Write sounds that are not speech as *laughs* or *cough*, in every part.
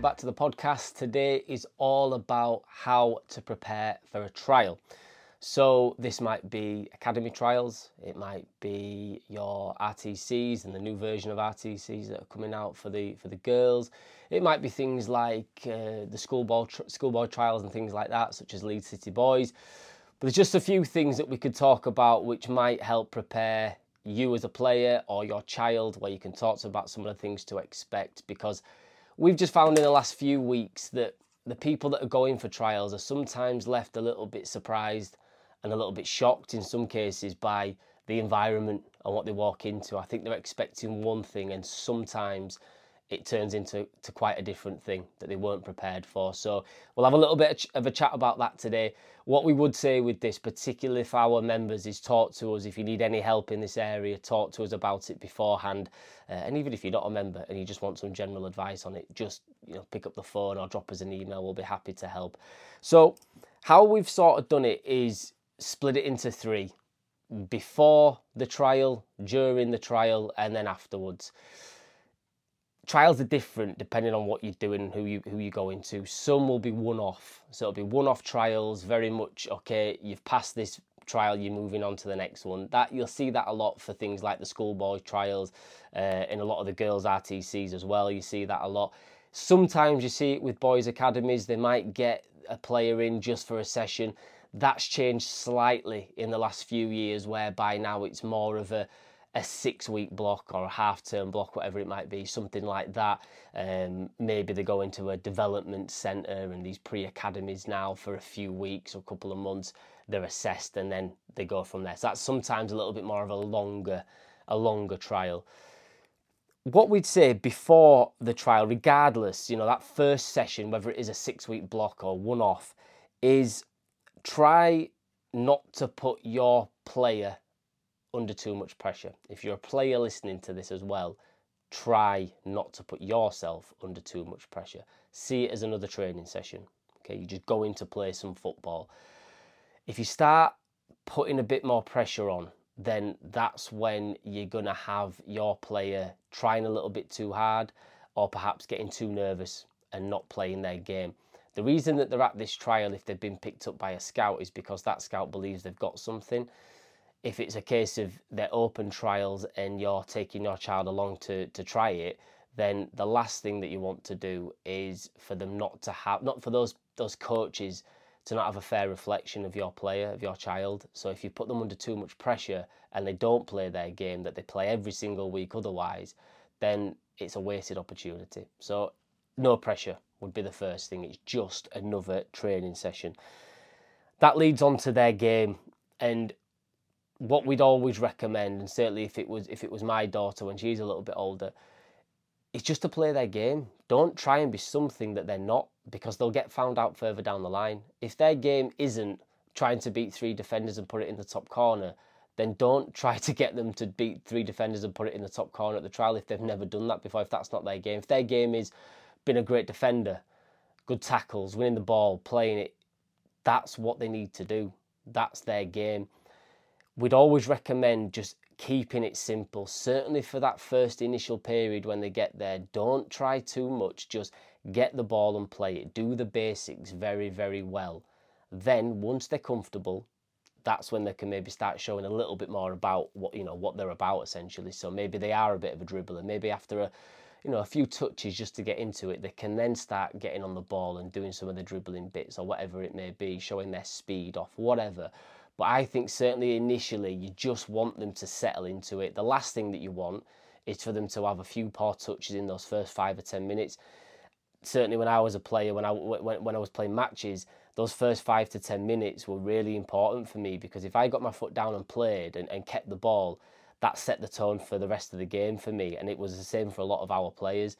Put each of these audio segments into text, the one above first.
welcome back to the podcast. Today is all about how to prepare for a trial. So, this might be academy trials, it might be your RTCs and the new version of RTCs that are coming out for the for the girls. It might be things like uh, the schoolboy tr- schoolboy trials and things like that, such as Leeds City Boys. But there's just a few things that we could talk about which might help prepare you as a player or your child, where you can talk to about some of the things to expect because we've just found in the last few weeks that the people that are going for trials are sometimes left a little bit surprised and a little bit shocked in some cases by the environment and what they walk into. I think they're expecting one thing and sometimes it turns into to quite a different thing that they weren't prepared for. So we'll have a little bit of a chat about that today. What we would say with this, particularly for our members, is talk to us if you need any help in this area. Talk to us about it beforehand, uh, and even if you're not a member and you just want some general advice on it, just you know pick up the phone or drop us an email. We'll be happy to help. So how we've sort of done it is split it into three: before the trial, during the trial, and then afterwards trials are different depending on what you're doing and who you who you go into. Some will be one off, so it'll be one off trials. Very much okay. You've passed this trial, you're moving on to the next one. That you'll see that a lot for things like the schoolboy trials, uh, a lot of the girls RTCs as well. You see that a lot. Sometimes you see it with boys academies. They might get a player in just for a session. That's changed slightly in the last few years, whereby now it's more of a a six week block or a half term block, whatever it might be, something like that. Um, maybe they go into a development centre and these pre academies now for a few weeks or a couple of months. They're assessed and then they go from there. So that's sometimes a little bit more of a longer, a longer trial. What we'd say before the trial, regardless, you know, that first session, whether it is a six week block or one off, is try not to put your player under too much pressure. If you're a player listening to this as well, try not to put yourself under too much pressure. See it as another training session. Okay, you just go in to play some football. If you start putting a bit more pressure on, then that's when you're going to have your player trying a little bit too hard or perhaps getting too nervous and not playing their game. The reason that they're at this trial, if they've been picked up by a scout, is because that scout believes they've got something if it's a case of they're open trials and you're taking your child along to, to try it, then the last thing that you want to do is for them not to have, not for those those coaches to not have a fair reflection of your player, of your child. So if you put them under too much pressure and they don't play their game that they play every single week otherwise, then it's a wasted opportunity. So no pressure would be the first thing. It's just another training session. That leads on to their game. And what we'd always recommend, and certainly if it was if it was my daughter when she's a little bit older, is just to play their game. Don't try and be something that they're not because they'll get found out further down the line. If their game isn't trying to beat three defenders and put it in the top corner, then don't *laughs* try to get them to beat three defenders and put it in the top corner at the trial if they've never done that before, if that's not their game. If their game is being a great defender, good tackles, winning the ball, playing it, that's what they need to do. That's their game we'd always recommend just keeping it simple. Certainly for that first initial period when they get there, don't try too much. Just get the ball and play it. Do the basics very, very well. Then once they're comfortable, that's when they can maybe start showing a little bit more about what you know what they're about essentially. So maybe they are a bit of a dribbler. Maybe after a you know a few touches just to get into it, they can then start getting on the ball and doing some of the dribbling bits or whatever it may be, showing their speed off, whatever. But I think certainly initially you just want them to settle into it. The last thing that you want is for them to have a few poor touches in those first five or ten minutes. Certainly, when I was a player, when I when, when I was playing matches, those first five to ten minutes were really important for me because if I got my foot down and played and, and kept the ball, that set the tone for the rest of the game for me. And it was the same for a lot of our players.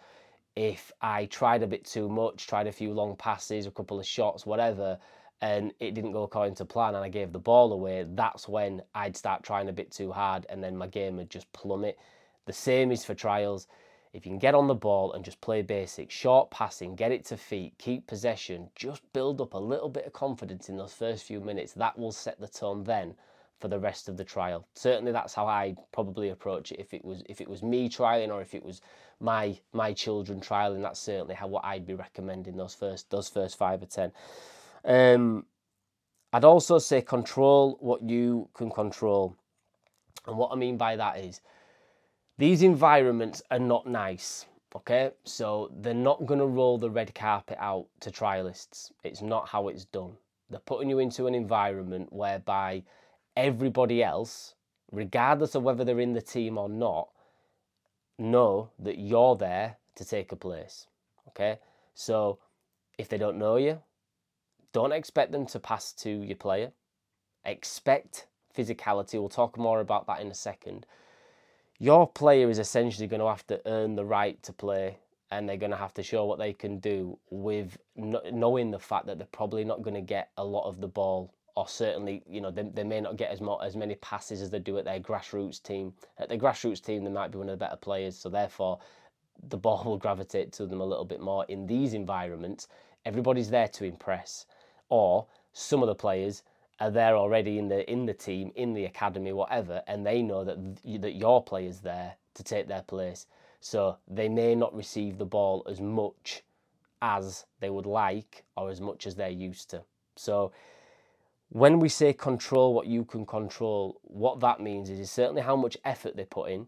If I tried a bit too much, tried a few long passes, a couple of shots, whatever, and it didn't go according to plan and I gave the ball away, that's when I'd start trying a bit too hard and then my game would just plummet. The same is for trials. If you can get on the ball and just play basic, short passing, get it to feet, keep possession, just build up a little bit of confidence in those first few minutes, that will set the tone then for the rest of the trial. Certainly, that's how I'd probably approach it if it was if it was me trialing or if it was my my children trialing. That's certainly how what I'd be recommending those first those first five or ten. Um, I'd also say control what you can control, and what I mean by that is these environments are not nice. Okay, so they're not going to roll the red carpet out to trialists. It's not how it's done. They're putting you into an environment whereby everybody else, regardless of whether they're in the team or not, know that you're there to take a place. Okay? So if they don't know you, don't expect them to pass to your player. Expect physicality. We'll talk more about that in a second. Your player is essentially going to have to earn the right to play and they're going to have to show what they can do with knowing the fact that they're probably not going to get a lot of the ball or certainly, you know, they, they may not get as, much, as many passes as they do at their grassroots team. At their grassroots team, they might be one of the better players, so therefore the *laughs* ball will gravitate to them a little bit more. In these environments, everybody's there to impress, or some of the players are there already in the in the team, in the academy, whatever, and they know that that your player's there to take their place. So they may not receive the ball as much as they would like or as much as they're used to. So when we say control what you can control, what that means is, is certainly how much effort they put in,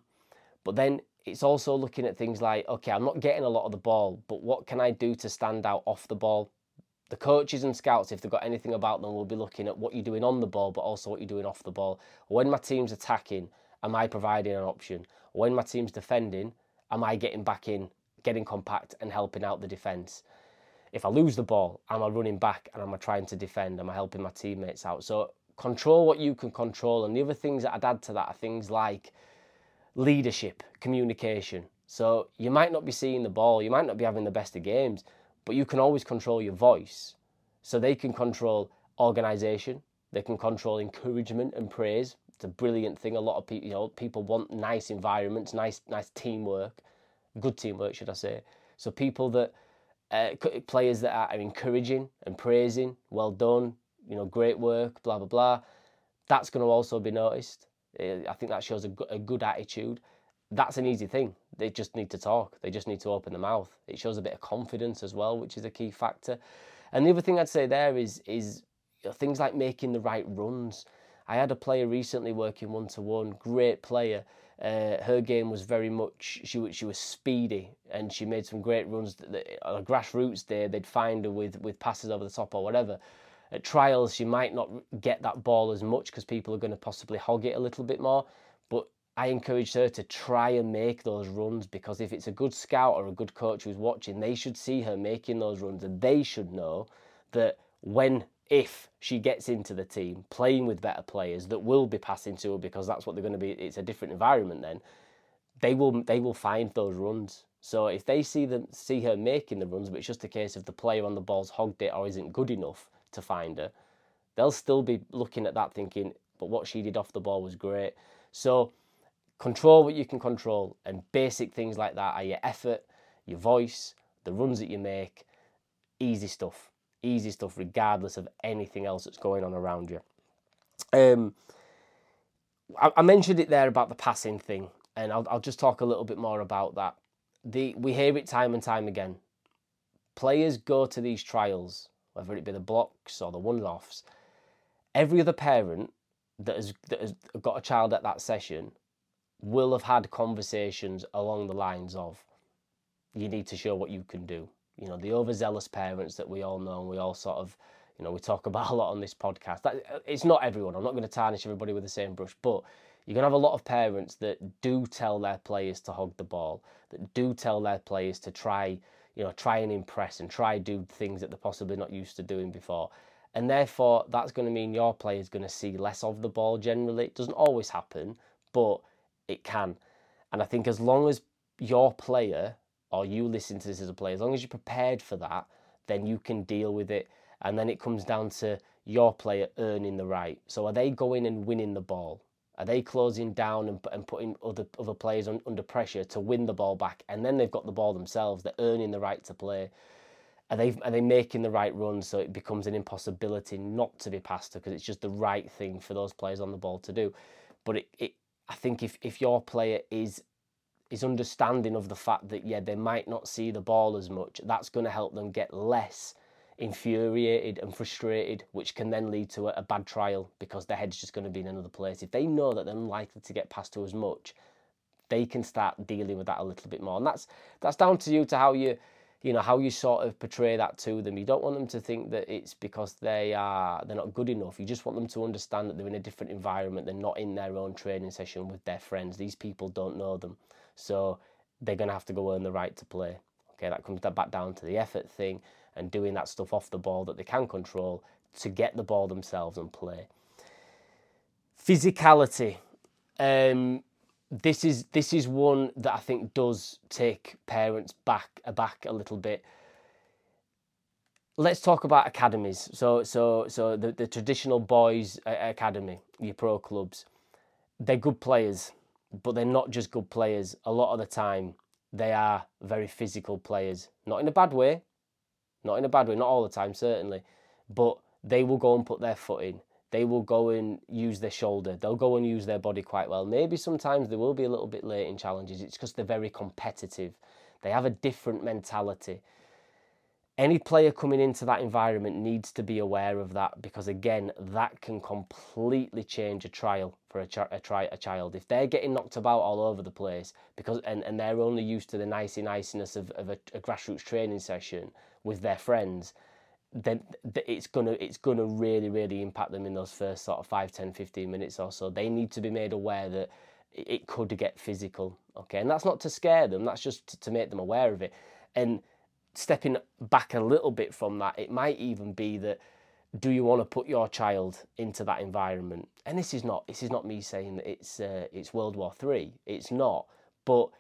but then it's also looking at things like, okay, I'm not getting a lot of the ball, but what can I do to stand out off the ball? The coaches and scouts, if they've got anything about them, will be looking at what you're doing on the ball, but also what you're doing off the ball. When my team's attacking, am I providing an option? When my team's defending, am I getting back in, getting compact and helping out the defence? if I lose the ball, am I running back and am I trying to defend? Am I helping my teammates out? So control what you can control. And the other things that I'd add to that are things like leadership, communication. So you might not be seeing the ball, you might not be having the best of games, but you can always control your voice. So they can control organization, they can control encouragement and praise. It's a brilliant thing. A lot of people, you know, people want nice environments, nice, nice teamwork, good teamwork, should I say? So people that uh, players that are encouraging and praising, well done, you know, great work, blah blah blah. That's going to also be noticed. Uh, I think that shows a, a good attitude. That's an easy thing. They just need to talk. They just need to open the mouth. It shows a bit of confidence as well, which is a key factor. And the other thing I'd say there is is you know, things like making the right runs. I had a player recently working one to one, great player, uh, her game was very much she she was speedy and she made some great runs. On a grassroots day, they'd find her with with passes over the top or whatever. At trials, she might not get that ball as much because people are going to possibly hog it a little bit more. But I encouraged her to try and make those runs because if it's a good scout or a good coach who's watching, they should see her making those runs and they should know that when if she gets into the team playing with better players that will be passing to her because that's what they're going to be it's a different environment then they will they will find those runs. So if they see them see her making the runs but it's just a case of the player on the ball's hogged it or isn't good enough to find her they'll still be looking at that thinking but what she did off the ball was great. So control what you can control and basic things like that are your effort your voice the runs that you make easy stuff easy stuff regardless of anything else that's going on around you. Um, I, I mentioned it there about the passing thing, and I'll, I'll just talk a little bit more about that. The we hear it time and time again. Players go to these trials, whether it be the blocks or the one-offs. Every other parent that has, that has got a child at that session will have had conversations along the lines of, "You need to show what you can do." you know, the overzealous parents that we all know and we all sort of, you know, we talk *laughs* about a lot on this podcast. That, it's not everyone. I'm not going to tarnish everybody with the same brush, but you're going to have a lot of parents that do tell their players to hog the ball, that do tell their players to try, you know, try and impress and try do things that they're possibly not used to doing before. And therefore, that's going to mean your player is going to see less of the ball generally. It doesn't always happen, but it can. And I think as long as your player or you listen to this as a player, as long as you're prepared for that, then you can deal with it. And then it comes down to your player earning the right. So are they going and winning the ball? Are they closing down and, and putting other other players on, under pressure to win the ball back? And then they've got the ball themselves. They're earning the right to play. are they are they making the right runs so it becomes an impossibility not to be passed because it's just the right thing for those players on the ball to do. But it, it I think if, if your player is is understanding of the fact that yeah they might not see the ball as much, that's going to help them get less infuriated and frustrated, which can then lead to a, a bad trial because their head's just going to be in another place. If they know that they're unlikely to get passed to as much, they can start dealing with that a little bit more. And that's that's down to you to how you you know how you sort of portray that to them. You don't want them to think that it's because they are they're not good enough. You just want them to understand that they're in a different environment. They're not in their own training session with their friends. These people don't know them. So they're going to have to go earn the right to play. Okay that comes back down to the effort thing and doing that stuff off the ball that they can control to get the ball themselves and play. Physicality. Um, this is this is one that I think does take parents back aback a little bit. Let's talk about academies. So so so the, the traditional boys uh, academy, your pro clubs, they're good players, but they're not just good players. A lot of the time, they are very physical players. Not in a bad way, not in a bad way, not all the time certainly, but they will go and put their foot in they will go and use their shoulder. They'll go and use their body quite well. Maybe sometimes they will be a little bit late in challenges. It's because they're very competitive. They have a different mentality. Any player coming into that environment needs to be aware of that because, again, that can completely change a trial for a, a, tri- a child. If they're getting knocked about all over the place because and, and they're only used to the nicey niceness of, of a, a grassroots training session with their friends, then it's gonna it's gonna really really impact them in those first sort of 5 10 15 minutes or so. They need to be made aware that it could get physical okay? And that's not to scare them that's just to make them aware of it. And stepping back a little bit from that it might even be that do you want to put your child into that environment? And this is not this is not me saying that it's uh, it's world war 3 it's not. But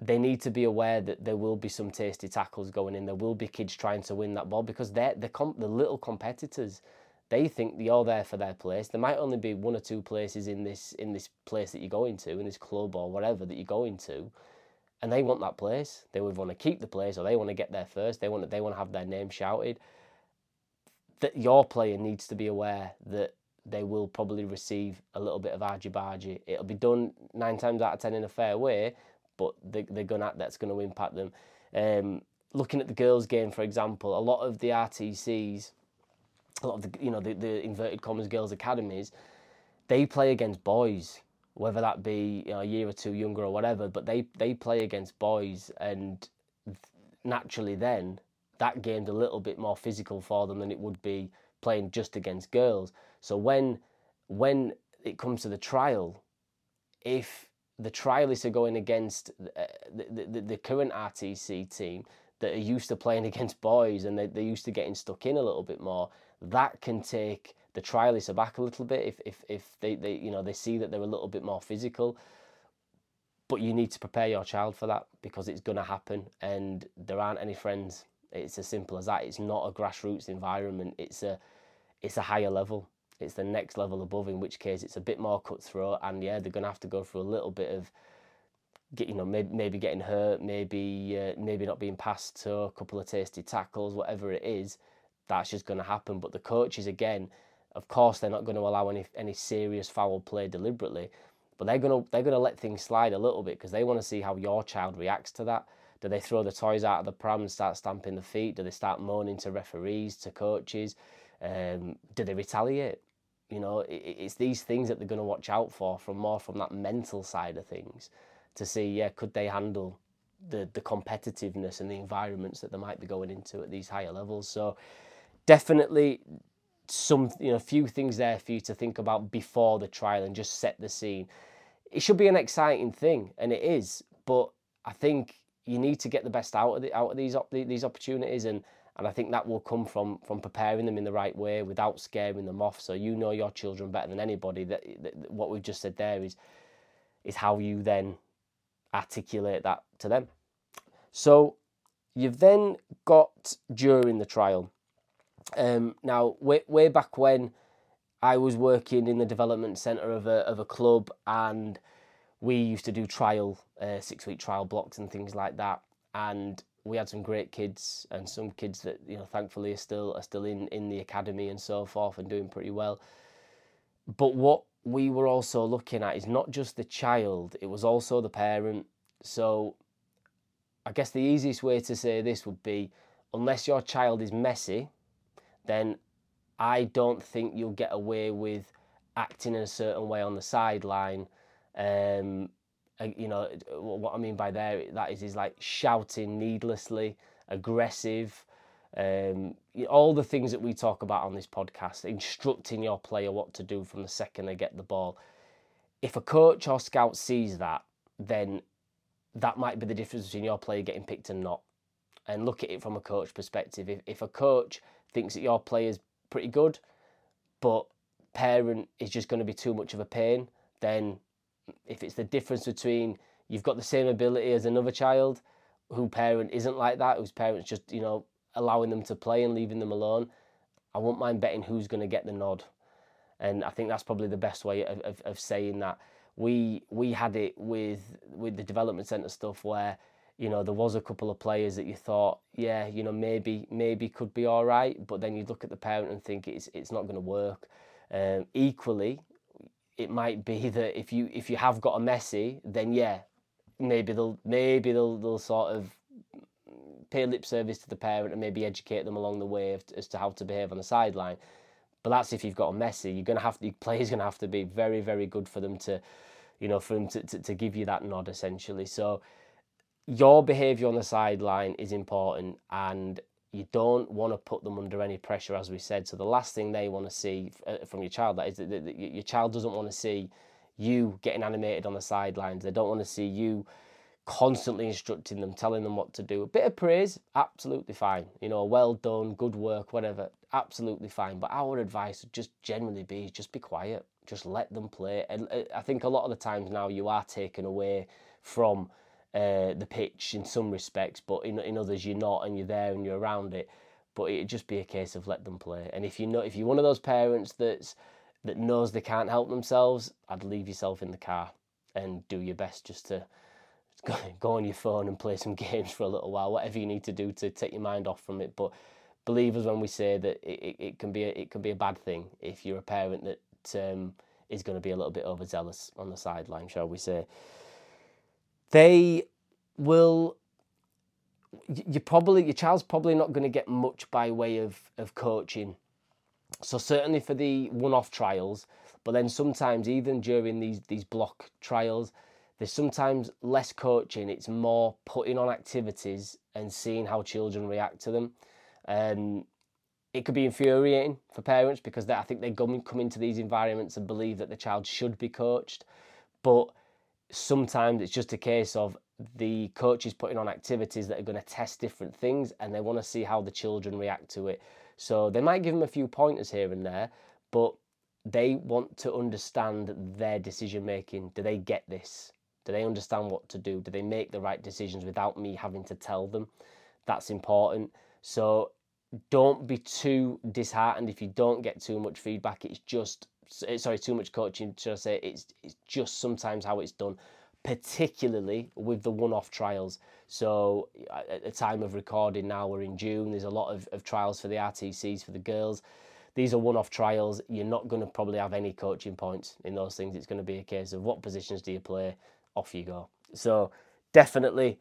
they need to be aware that there will be some tasty tackles going in. There will be kids trying to win that ball because they're the comp- the little competitors. They think you're there for their place. There might only be one or two places in this in this place that you're going to, in this club or whatever that you're going to, and they want that place. They would want to keep the place, or they want to get there first. They want to, they want to have their name shouted. That your player needs to be aware that they will probably receive a little bit of argy bargy. It'll be done nine times out of ten in a fair way, but they, going to, that's going to impact them. Um, looking at the girls' game, for example, a lot of the RTCs, a lot of the you know the, the inverted commas girls' academies, they play against boys, whether that be you know, a year or two younger or whatever. But they they play against boys, and naturally then that game's a little bit more physical for them than it would be playing just against girls. So when when it comes to the trial, if the trialists are going against uh, the, the, the, current RTC team that are used to playing *laughs* against boys and they, they're used to getting stuck in a little bit more. That can take the trialists aback a little bit if, if, if they, they, you know, they see that they're a little bit more physical. But you need to prepare your child for that because it's going to happen and there aren't any friends. It's as simple as that. It's not a grassroots environment. It's a, it's a higher level it's the next level above, in which case it's a bit more cutthroat, and yeah, they're going to have to go through a little bit of get you know maybe, maybe getting hurt, maybe uh, maybe not being passed to a couple of tasty tackles, whatever it is. That's just going to happen. But the coaches again, of course, they're not going to allow any any serious foul play deliberately, but they're going to they're going to let things slide a little bit because they want to see how your child reacts to that. Do they throw the toys out of the pram and start stamping the feet? Do they start moaning to referees, to coaches? Um, do they retaliate? You know, it's these things that they're going to watch out for from more from that mental side of things to see, yeah, could they handle the the competitiveness and the environments that they might be going into at these higher levels. So definitely some you know a few things there for you to think about before the trial and just set the scene. It should be an exciting thing, and it is. But I think you need to get the best out of the, out of these these opportunities and and I think that will come from from preparing them in the right way without scaring them off. So you know your children better than anybody. That, that what we've just said there is is how you then articulate that to them. So you've then got during the trial. Um, now, way, way back when I was working in the development centre of a, of a club and we used to do trial, uh, six week trial blocks and things like that. And we had some great kids and some kids that you know thankfully are still are still in in the academy and so forth and doing pretty well. But what we were also looking at is not just the child; it was also the parent. So, I guess the easiest way to say this would be, unless your child is Messi, then I don't think you'll get away with acting in a certain way on the sideline. Um, you know what I mean by there that is is like shouting needlessly, aggressive, um, all the things that we talk about on this podcast, instructing your player what to do from the second they get the ball. If a coach or scout sees that, then that might be the difference between your player getting picked and not. And look at it from a coach perspective. If, if a coach thinks that your player's pretty good, but parent is just going to be too much of a pain, then if it's the difference between you've got the same ability as another child who parent isn't like that, whose parents just, you know, allowing them to play and leaving them alone, I won't mind betting who's going to get the nod. And I think that's probably the best way of, of, of saying that. We we had it with with the development centre stuff where you know there was a couple of players that you thought yeah you know maybe maybe could be all right but then you look at the parent and think it's it's not going to work um, equally it might be that if you if you have got a Messi, then yeah, maybe they'll maybe they'll they'll sort of pay lip service to the parent and maybe educate them along the way as to how to behave on the sideline. But that's if you've got a Messi. You're gonna have to, the player's gonna have to be very very good for them to, you know, for them to, to, to give you that nod essentially. So your behaviour on the sideline is important and you don't want to put them under any pressure, as we said. So the last thing they want to see uh, from your child that is that your child doesn't want to see you getting animated on the sidelines. They don't want to see you constantly instructing them, telling them what to do. A bit of praise, absolutely fine. You know, well done, good work, whatever, absolutely fine. But our advice would just generally be just be quiet, just let them play. And uh, I think a lot of the times now you are taken away from uh, the pitch in some respects, but in, in others you're not, and you're there and you're around it. But it'd just be a case of let them play. And if you know, if you're one of those parents that's that knows they can't help themselves, I'd leave yourself in the car and do your best just to *laughs* go, on your phone and play some *laughs* games for a little while, whatever you need to do to take your mind off from it. But believe us when we say that it, it, it can be a, it can be a bad thing if you're a parent that um, is going to be a little bit overzealous on the sideline, shall we say? They will you probably your child's probably not going to get much by way of of coaching. So certainly for the one-off trials but then sometimes even during these these block trials there's sometimes less coaching. It's more putting on activities and seeing how children react to them. Um, it could be infuriating for parents because they, I think they come, come into these environments and believe that the child should be coached but sometimes it's just a case of the coach is putting on activities that are going to test different things and they want to see how the children react to it. So they might give them a few pointers here and there, but they want to understand their decision making. Do they get this? Do they understand what to do? Do they make the right decisions without me having to tell them? That's important. So don't be too disheartened if you don't get too much feedback. It's just Eh, sorry, too much coaching. Should I say it's it's just sometimes how it's done, particularly with the one-off trials. So at the time of recording now, we're in June. There's a lot of, of trials for the RTCs for the girls. These are one-off trials. You're not going to probably have any coaching points in those things. It's going to be a case of what positions do you play, off you go. So definitely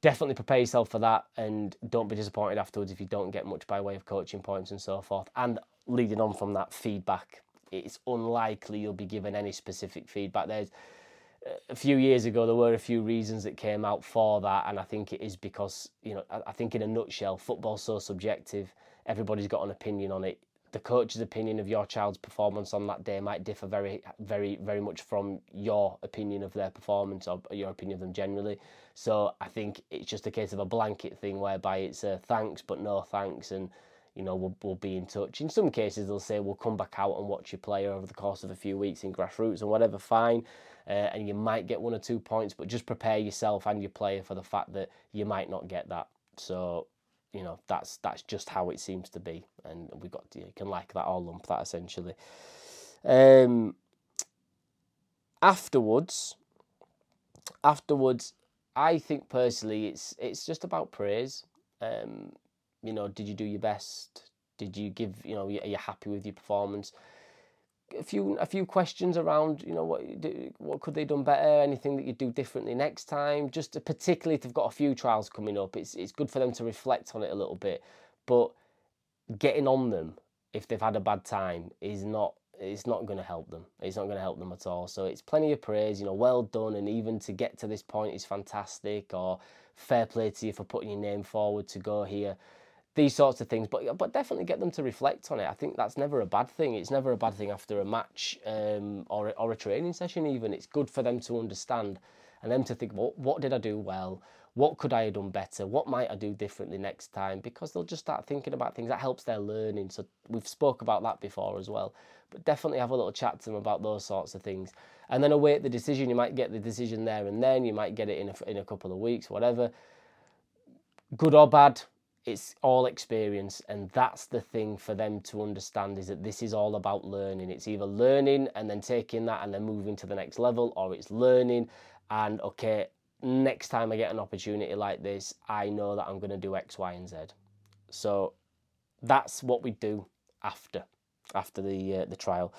definitely prepare yourself for that and don't be disappointed afterwards if you don't get much by way of coaching points and so forth. And leading on from that feedback it's unlikely you'll be given any specific feedback. There's a few years ago there were a few reasons that came out for that, and I think it is because you know I think in a nutshell, football's so subjective. Everybody's got an opinion on it. The coach's opinion of your child's performance on that day might differ very, very, very much from your opinion of their performance or your opinion of them generally. So I think it's just a case of a blanket thing whereby it's a thanks but no thanks, and you know, we'll, we'll be in touch. In some cases, they'll say, we'll come back out and watch your player over the course of a few weeks in grassroots and whatever, fine. Uh, and you might get one or two points, but just prepare yourself and your player for the fact that you might not get that. So, you know, that's that's just how it seems to be. And we've got you can like that or lump that essentially. Um, afterwards, afterwards, I think personally, it's it's just about praise. Um, you know, did you do your best? Did you give? You know, are you happy with your performance? A few a few questions around. You know, what what could they done better? Anything that you'd do differently next time? Just to, particularly if they've got a few trials coming up, it's it's good for them to reflect on it a little bit. But getting on them if they've had a bad time is not it's not going to help them. It's not going to help them at all. So it's plenty of praise, you know, well done, and even to get to this point is fantastic, or fair play to you for putting your name forward to go here. These sorts of things, but but definitely get them to reflect on it. I think that's never a bad thing. It's never a bad thing after a match um, or or a training session. Even it's good for them to understand and them to think, what well, what did I do well? what could I have done better? What might I do differently next time? Because they'll just start thinking about things that helps their learning. So we've spoke about that before as well. But definitely have a little chat to them about those sorts of things, and then await the decision. You might get the decision there and then. You might get it in a, in a couple of weeks, whatever. Good or bad, it's all experience, and that's the thing for them to understand is that this is all about learning. It's either learning and then taking that and then moving to the next level, or it's learning and okay, next time I get an opportunity like this, I know that I'm going to do X, Y, and Z. So that's what we do after after the uh, the trial.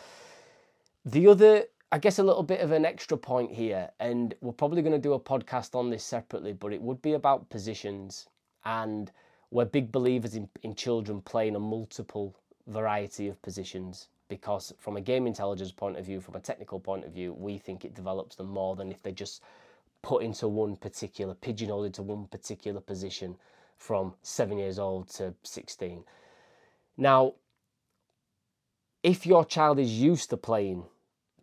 The other, I guess, a little bit of an extra point here, and we're probably going to do a podcast on this separately, but it would be about positions, and we're big believers in in children playing a multiple variety of positions because from a game intelligence point of view, from a technical point of view, we think it develops them more than if they just put into one particular, pigeonholed into one particular position from seven years old to 16. Now, if your child is used to playing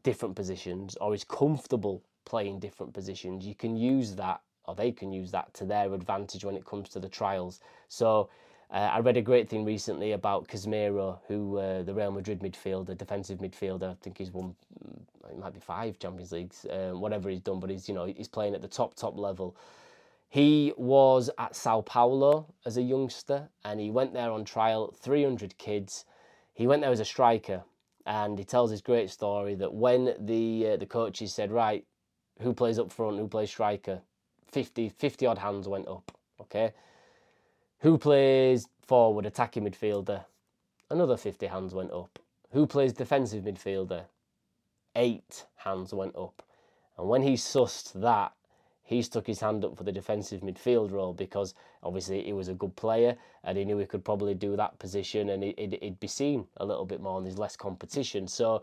different positions or is comfortable playing different positions, you can use that or they can use that to their advantage when it comes to the trials. So uh, I read a great thing recently about Casemiro, who uh, the Real Madrid midfielder, defensive midfielder. I think he's won, mm, it might be five Champions Leagues, um, whatever he's done, but he's you know he's playing at the top top level. He was at Sao Paulo as a youngster, and he went there on trial. 300 kids. He went there as a striker, and he tells his great story that when the uh, the coaches said, right, who plays up front, who plays striker, 50 50 odd hands went up. Okay who plays forward, attacking midfielder? Another 50 hands went up. Who plays defensive midfielder? Eight hands went up. And when he sussed that, he stuck his hand up for the defensive midfield role because obviously he was a good player and he knew he could probably do that position and it, would be seen a little bit more and there's less competition. So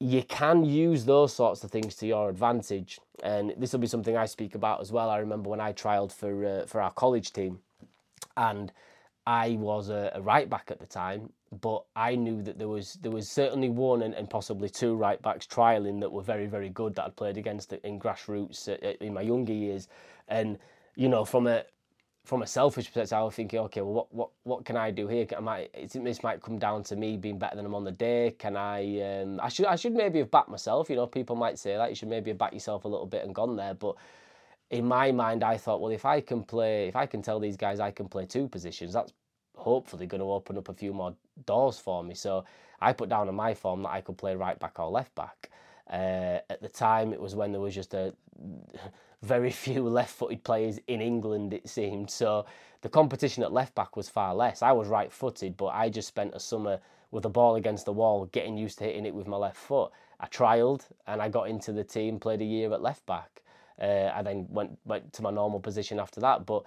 you can use those sorts of things to your advantage. And this will be something I speak about as well. I remember when I trialled for, uh, for our college team and I was a, a, right back at the time, but I knew that there was there was certainly one and, and possibly two right backs trialing that were very very good that I'd played against in grassroots in my younger years, and you know from a from a selfish perspective, I was thinking, okay, well, what what what can I do here? Can, I might this might come down to me being better than him on the day. Can I? Um, I should I should maybe have backed myself. You know, people might say that you should maybe have backed yourself a little bit and gone there, but in my mind, I thought, well, if I can play, if I can tell these guys I can play two positions, that's hopefully going to open up a few more doors for me. So I put down on my form that I could play right back or left back. Uh, at the time, it was when there was just a very *laughs* few left-footed players in England. It seemed so. The competition at left back was far less. I was right-footed, but I just spent a summer with a ball against the wall, getting used to hitting it with my left foot. I trialled and I got into the team, played a year at left back. Uh, I then went went to my normal position after that, but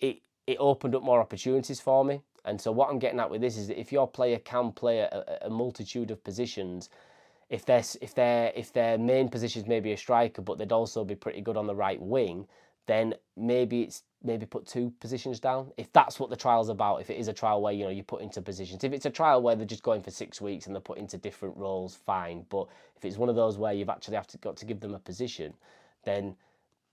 it it opened up more opportunities for me. And so what I'm getting at with this is that if your player can play a, a multitude of positions, if their if their if their main position is maybe a striker, but they'd also be pretty good on the right wing, then maybe it's maybe put two positions down. If that's what the trial's about, if it is a trial where you know you put into positions, if it's a trial where they're just going for six weeks and they're put into different roles, fine. But if it's one of those where you've actually have to got to give them a position, then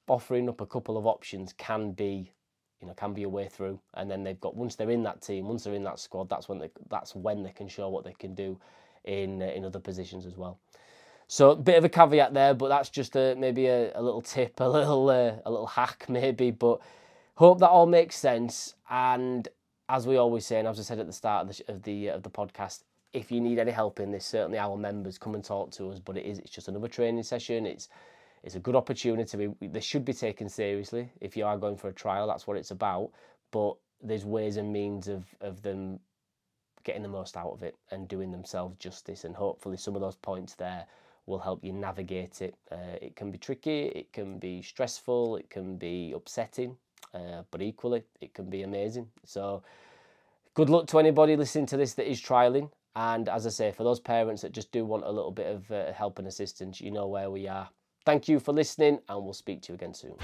offering up a couple of options can be you know can be a way through and then they've got once they're in that team once they're in that squad that's when they that's when they can show what they can do in uh, in other positions as well so a bit of a caveat there but that's just a maybe a, a little tip *laughs* a little uh, a little hack maybe but hope that all makes sense and as we always say and as I said at the start of the of the, of the podcast if you need any help in this certainly our members come and talk to us but it is it's just another training session it's it's a good opportunity. They should be taken seriously if you are going for a trial. That's what it's about. But there's ways and means of of them getting the most out of it and doing themselves justice. And hopefully, some of those points there will help you navigate it. Uh, it can be tricky, it can be stressful, it can be upsetting, uh, but equally, it can be amazing. So, good luck to anybody listening to this that is trialing. And as I say, for those parents that just do want a little bit of uh, help and assistance, you know where we are. Thank you for listening, and we'll speak to you again soon.